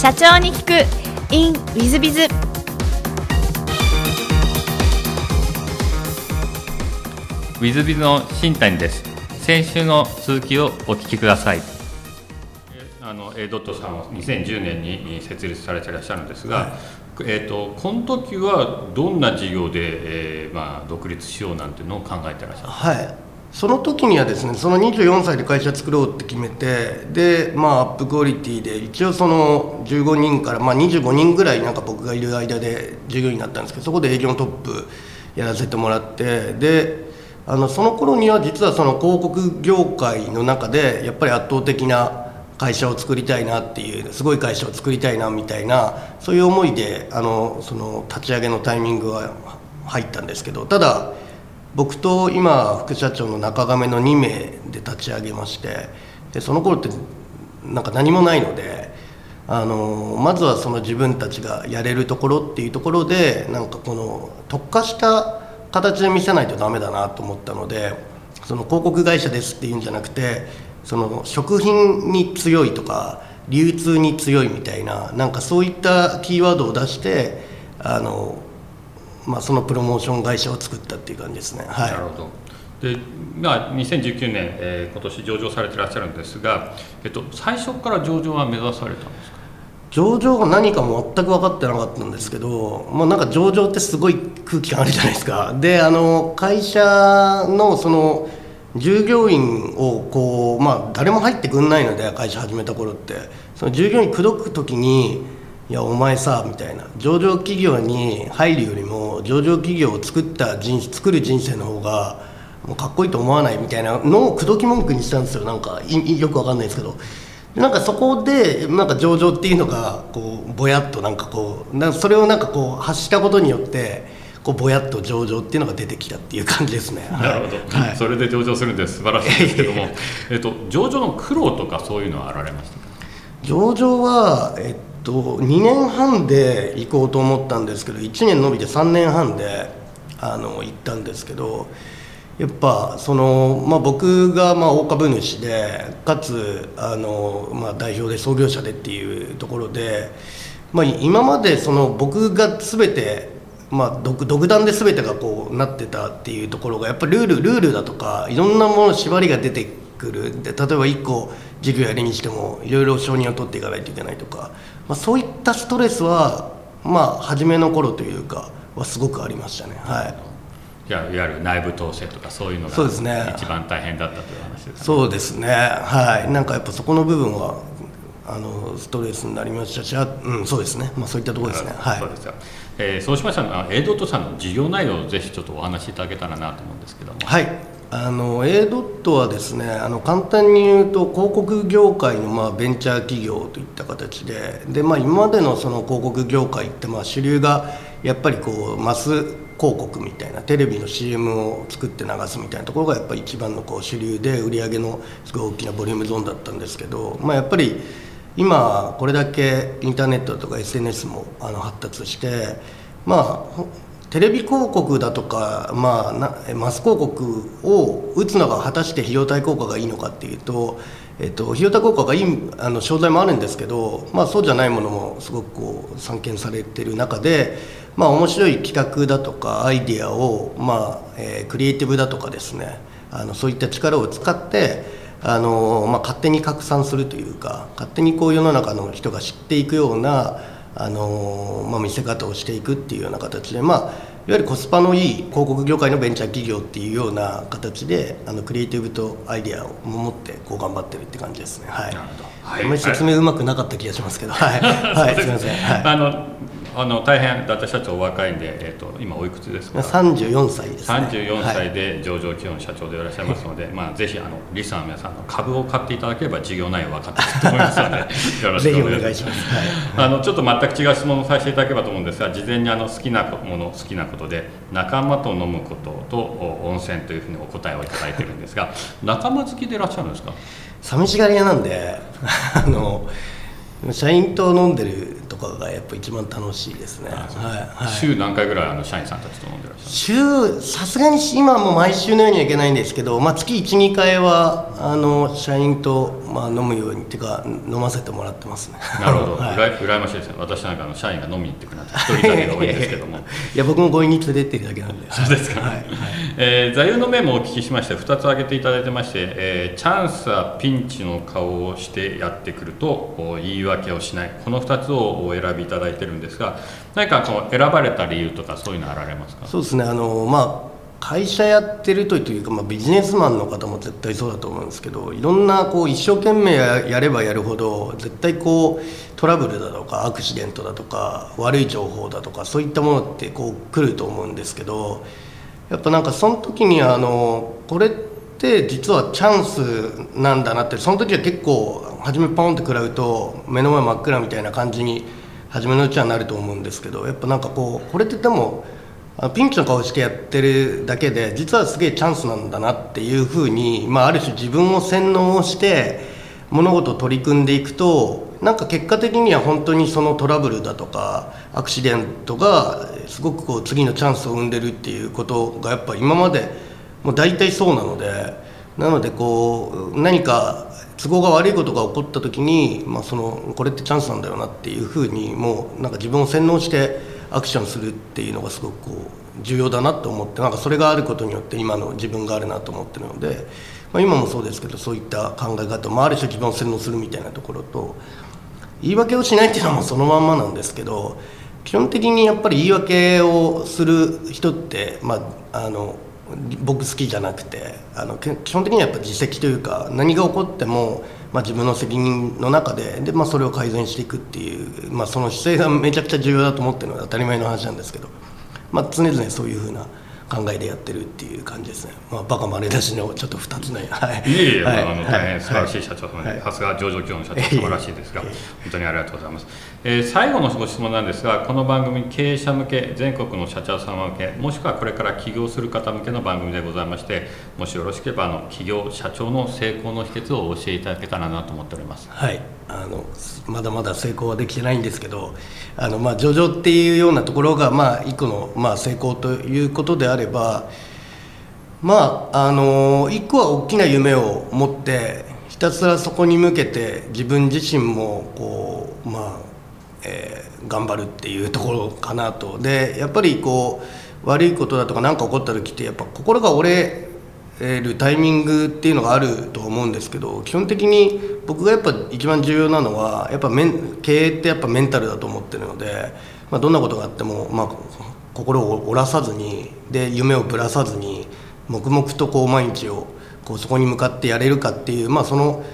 社長に聞く。In ウィズビズウィズビズの新谷です。先週の続きをお聞きください。あの A ドットさんは2010年に設立されていらっしゃるんですが、はい、えーと、この時はどんな事業で、えーまあ、独立しようなんていうのを考えてらっしゃるはいその時にはですねその24歳で会社作ろうって決めてでまあアップクオリティで一応その15人から、まあ、25人ぐらいなんか僕がいる間で従業員になったんですけどそこで営業のトップやらせてもらってであのその頃には実はその広告業界の中でやっぱり圧倒的な会社を作りたいなっていうすごい会社を作りたいなみたいなそういう思いであのその立ち上げのタイミングは入ったんですけどただ僕と今副社長の中亀の2名で立ち上げましてでその頃ってなんか何もないのであのまずはその自分たちがやれるところっていうところでなんかこの特化した形で見せないとダメだなと思ったのでその広告会社ですっていうんじゃなくてその食品に強いとか流通に強いみたいななんかそういったキーワードを出してあの、まあ、そのプロモーション会社を作ったっていう感じですね。はい、なるほど。でまあ、2019年、えー、今年上場されてらっしゃるんですが、えっと、最初から上場は目指されたんですか？上場が何かも全く分かってなかったんですけど、まあ、なんか上場ってすごい空気感あるじゃないですか。であの会社のその従業員をこう、まあ、誰も入ってくんないので会社始めた頃って。その従業員口説く時に「いやお前さ」みたいな。上場企業に入るよりも上場企業を作った人作る人生の方がもうかっこいいと思わないみたいなのを口説き文句にしたんですよ。なんかよくわかんないですけど。なんかそこでなんか上場っていうのがこうぼやっとなんかこうなそれをなんかこう発したことによってこうぼやっと上場っていうのが出てきたっていう感じですね。なるほど、はい、それで上場するんで素晴らしいですけども、えっと上場の苦労とかそういうのはあられましたか？上場はえっと2年半で行こうと思ったんですけど1年延びて3年半であの行ったんですけど。やっぱその、まあ、僕がまあ大株主でかつあの、まあ、代表で創業者でっていうところで、まあ、今までその僕が全て、まあ、独独断で全てがこうなってたっていうところがやっぱルールルールだとかいろんなもの縛りが出てくるで例えば1個事業やりにしてもいろいろ承認を取っていかないといけないとか、まあ、そういったストレスはまあ初めの頃というかはすごくありましたね。はい。いわゆる内部統制とかそういうのがそうですね。一番大変だったという話です、ね、そうですね。はい。なんかやっぱそこの部分はあのストレスになりましたしうんそうですね。まあそういったところですね。はい。そうですよ、えー、そうしましたら A ドットさんの事業内容をぜひちょっとお話しいただけたらなと思うんですけども。はいあの A ドットはですねあの簡単に言うと広告業界のまあベンチャー企業といった形でで、まあ、今までのその広告業界ってまあ主流がやっぱりこうマス広告みたいなテレビの CM を作って流すみたいなところがやっぱり一番のこう主流で売り上げのすごい大きなボリュームゾーンだったんですけど、まあ、やっぱり今これだけインターネットとか SNS もあの発達してまあテレビ広告だとか、まあ、なマス広告を打つのが果たして費用対効果がいいのかっていうと、えっと、費用対効果がいいあの商材もあるんですけど、まあ、そうじゃないものもすごくこう散見されてる中でまあ、面白い企画だとかアイデアを、まあえー、クリエイティブだとかですねあのそういった力を使ってあの、まあ、勝手に拡散するというか勝手にこう世の中の人が知っていくようなあの、まあ、見せ方をしていくっていうような形で、まあ、いわゆるコスパのいい広告業界のベンチャー企業っていうような形であのクリエイティブとアイデアを持ってこう頑張ってるって感じですね。はい、はい、説明うまくなかった気がしますけど、はい、はい、すみません。はい、あのあの大変伊達社長お若いんで、えーと、今おいくつですか？34歳です、ね、34歳で上場企業の社長でいらっしゃいますので、はい、まあ、ぜひあのリスナーの皆さんの株を買っていただければ事業内容分かってくると思いますので よろしくお願いします、はい、あのちょっと全く違う質問をさせていただければと思うんですが事前にあの好きなもの好きなことで仲間と飲むことと温泉というふうにお答えをいただいてるんですが仲間好きでいらっしゃるんですか？寂しがり屋なんであの社員と飲んでるとかがやっぱ一番楽しいですね、はいはい、週何回ぐらいあの社員さんたちと飲んでらっしゃる週さすがに今も毎週のようにはいけないんですけど、まあ、月12回はあの社員と、まあ、飲むようにっていうか飲ませてもらってますね。なるほど、はい、うら羨ましいですね。私なんかの社員が飲みに行ってくるなんて一人だけが多いですけどもいや僕も強引に連れてってるだけなんで。そうですか、はいはい。えー、座右の銘もお聞きしまして2つ挙げていただいてまして、えー、チャンスはピンチの顔をしてやってくると言い訳をしない。この2つをお選びいただいてるんですが何かこう選ばれた理由とかそういうのあられますか？そうですね。あの、まあ会社やってるというか、まあ、ビジネスマンの方も絶対そうだと思うんですけどいろんなこう一生懸命やればやるほど絶対こうトラブルだとかアクシデントだとか悪い情報だとかそういったものってこう来ると思うんですけどやっぱなんかその時にあのこれって実はチャンスなんだなってその時は結構初めポンって食らうと目の前真っ暗みたいな感じに初めのうちはなると思うんですけどやっぱなんかこうこれってでもピンチの顔してやってるだけで実はすげえチャンスなんだなっていうふうに、まあ、ある種自分を洗脳して物事を取り組んでいくとなんか結果的には本当にそのトラブルだとかアクシデントがすごくこう次のチャンスを生んでるっていうことがやっぱ今までもう大体そうなのでなのでこう何か都合が悪いことが起こった時に、まあ、そのこれってチャンスなんだよなっていうふうにもうなんか自分を洗脳してアクションするっていうのがすごくこう重要だなと思ってなんかそれがあることによって今の自分があるなと思ってるので、まあ、今もそうですけどそういった考え方もある種自分を洗脳するみたいなところと言い訳をしないっていうのはもうそのまんまなんですけど基本的にやっぱり言い訳をする人って、まあ、あの僕好きじゃなくてあの基本的にはやっぱ自責というか何が起こっても、まあ、自分の責任の中でで、まあ、それを改善していくっていう、まあ、その姿勢がめちゃくちゃ重要だと思ってるのは当たり前の話なんですけど、まあ、常々そういうふうな考えでやってるっていう感じですね、まあ、バカ丸出しのちょっと2つの、はい、いえいえ、はい、あの大変素晴らしい社長様で、さすが上場企業の社長素晴らしいですが、本当にありがとうございます、えー、最後のご質問なんですがこの番組経営者向け全国の社長様向けもしくはこれから起業する方向けの番組でございましてもしよろしければあの企業社長の成功の秘訣をお教えいただけたらなと思っております。はいあのまだまだ成功はできてないんですけどあの、まあ、上場っていうようなところが、まあ、一個の、まあ、成功ということであればまああの一個は大きな夢を持ってひたすらそこに向けて自分自身もこうまあ、えー、頑張るっていうところかなと。でやっぱりこう悪いことだとか何か起こった時ってやっぱ心が折れるタイミングっていうのがあると思うんですけど基本的に僕がやっぱ一番重要なのはやっぱ経営ってやっぱメンタルだと思ってるので、まあ、どんなことがあっても、まあ、心を折らさずにで夢をぶらさずに黙々とこう毎日をこうそこに向かってやれるかっていう、まあ、その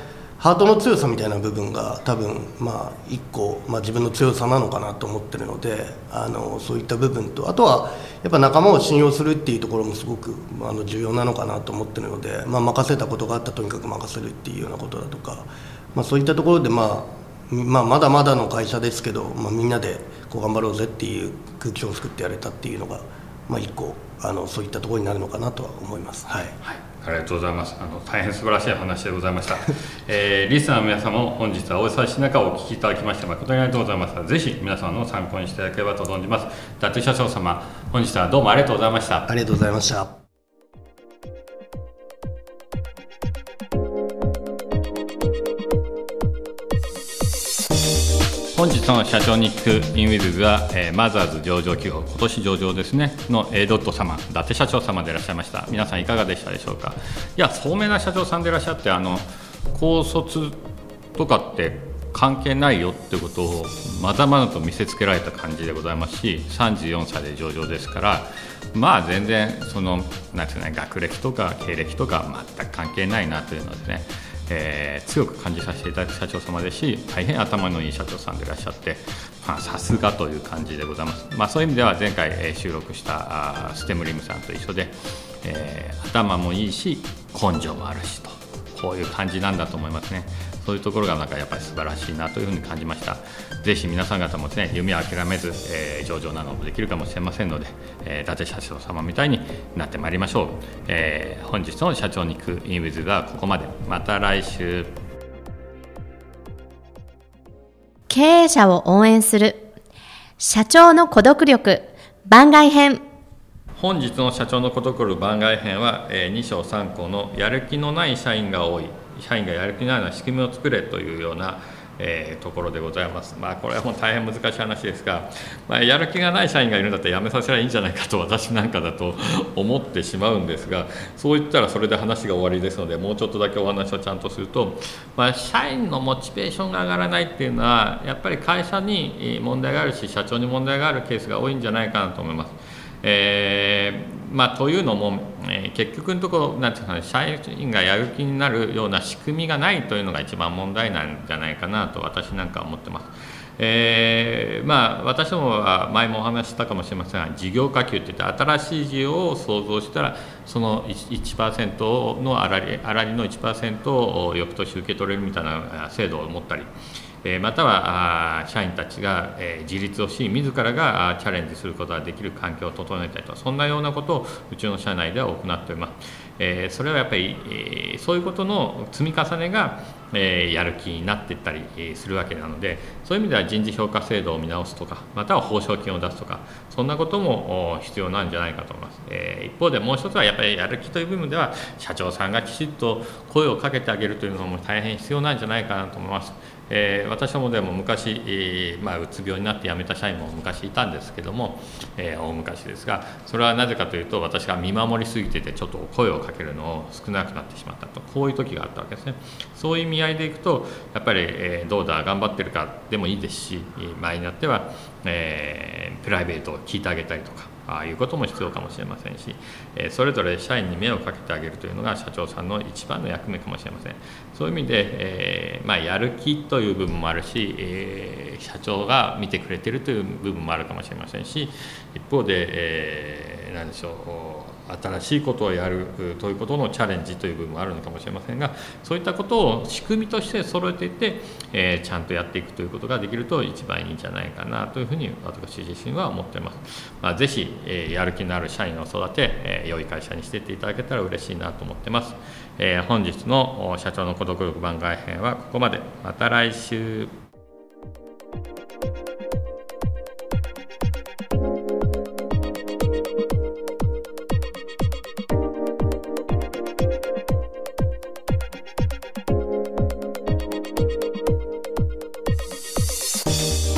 ハートの強さみたいな部分が多分まあ一個、まあ、自分の強さなのかなと思ってるのであのそういった部分とあとはやっぱ仲間を信用するっていうところもすごくあの重要なのかなと思ってるので、まあ、任せたことがあったらとにかく任せるっていうようなことだとか、まあ、そういったところで、まあ、まあまだまだの会社ですけど、まあ、みんなでこう頑張ろうぜっていう空気を作ってやれたっていうのが、まあ、一個あのそういったところになるのかなとは思います。はい、はいありがとうございます。あの大変素晴らしい話でございました。えー、リスナーの皆様も本日はお忙しい中お聞きいただきまして誠にありがとうございます。ぜひ皆様の参考にしていただければと存じます。伊達社長様、本日はどうもありがとうございました。ありがとうございました。本日の社長ニックインウィズズは、えー、マザーズ上場企業今年上場ですねの A ドット様伊達社長様でいらっしゃいました。皆さんいかがでしたでしょうか？いや聡明な社長さんでいらっしゃってあの高卒とかって関係ないよってことをまざまざと見せつけられた感じでございますし34歳で上場ですからまあ全然そのなんていうの学歴とか経歴とか全く関係ないなというのですねえー、強く感じさせていただく社長様ですし大変頭のいい社長さんでいらっしゃってさすがという感じでございます、まあ、そういう意味では前回、え、収録したステムリムさんと一緒で、えー、頭もいいし根性もあるしと。こういう感じなんだと思いますね。そういうところがなんかやっぱり素晴らしいなというふうに感じました。ぜひ皆さん方もですね夢を諦めず、えー、上場などもできるかもしれませんので、えー、伊達社長様みたいになってまいりましょう、えー、本日の社長に行くインウィズはここまで。また来週。経営者を応援する。社長の孤独力番外編。本日の社長の孤独力番外編は、えー、2章3項のやる気のない社員が多い社員がやる気のないような仕組みを作れというようなえー、ところでございます。まあ、これはもう大変難しい話ですが、まあ、やる気がない社員がいるんだったら辞めさせればいいんじゃないかと私なんかだと 思ってしまうんですがそう言ったらそれで話が終わりですのでもうちょっとだけお話をちゃんとすると、まあ、社員のモチベーションが上がらないっていうのはやっぱり会社に問題があるし社長に問題があるケースが多いんじゃないかなと思います。えーまあ、というのも、えー、結局のところなんていうか、社員がやる気になるような仕組みがないというのが一番問題なんじゃないかなと私なんかは思ってます。えー、まあ、私どもは前もお話したかもしれませんが事業化給といって新しい事業を創造したらその 1%, 1の粗利の1%を翌年受け取れるみたいな制度を持ったり。または社員たちが自立をし自らがチャレンジすることができる環境を整えたりとそんなようなことをうちの社内では行っております。それはやっぱりそういうことの積み重ねがやる気になっていったりするわけなのでそういう意味では人事評価制度を見直すとかまたは報奨金を出すとかそんなことも必要なんじゃないかと思います。一方でもう一つはやっぱりやる気という部分では社長さんがきちっと声をかけてあげるというのも大変必要なんじゃないかなと思います。え、私どもでも昔、まあ、うつ病になって辞めた社員も昔いたんですけども、えー、大昔ですがそれはなぜかというと私が見守りすぎててちょっと声をかけるのを少なくなってしまったと。こういう時があったわけですね。そういう意合いでいくとやっぱり、えどうだ頑張ってるかでもいいですし場合によっては、えプライベートを聞いてあげたりとかああいうことも必要かもしれませんし、えそれぞれ社員に目をかけてあげるというのが社長さんの一番の役目かもしれません。そういう意味で、えー、まあ、やる気という部分もあるし、えー、社長が見てくれてるという部分もあるかもしれませんし一方で、えー、何でしょう新しいことをやるということのチャレンジという部分もあるのかもしれませんがそういったことを仕組みとして揃えていって、えー、ちゃんとやっていくということができると一番いいんじゃないかなというふうに私自身は思ってます。まあ、ぜひ、えー、やる気のある社員を育て、えー、良い会社にしていっていただけたら嬉しいなと思ってます。えー、本日の社長の孤独力番外編はここまで。また来週。